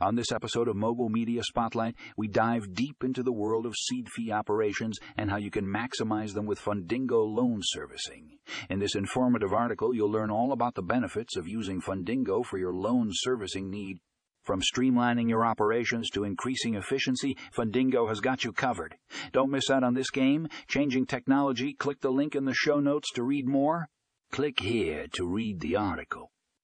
On this episode of Mogul Media Spotlight, we dive deep into the world of CDFI operations and how you can maximize them with Fundingo loan servicing. In this informative article, you'll learn all about the benefits of using Fundingo for your loan servicing need. From streamlining your operations to increasing efficiency, Fundingo has got you covered. Don't miss out on this game. Changing technology, click the link in the show notes to read more. Click here to read the article.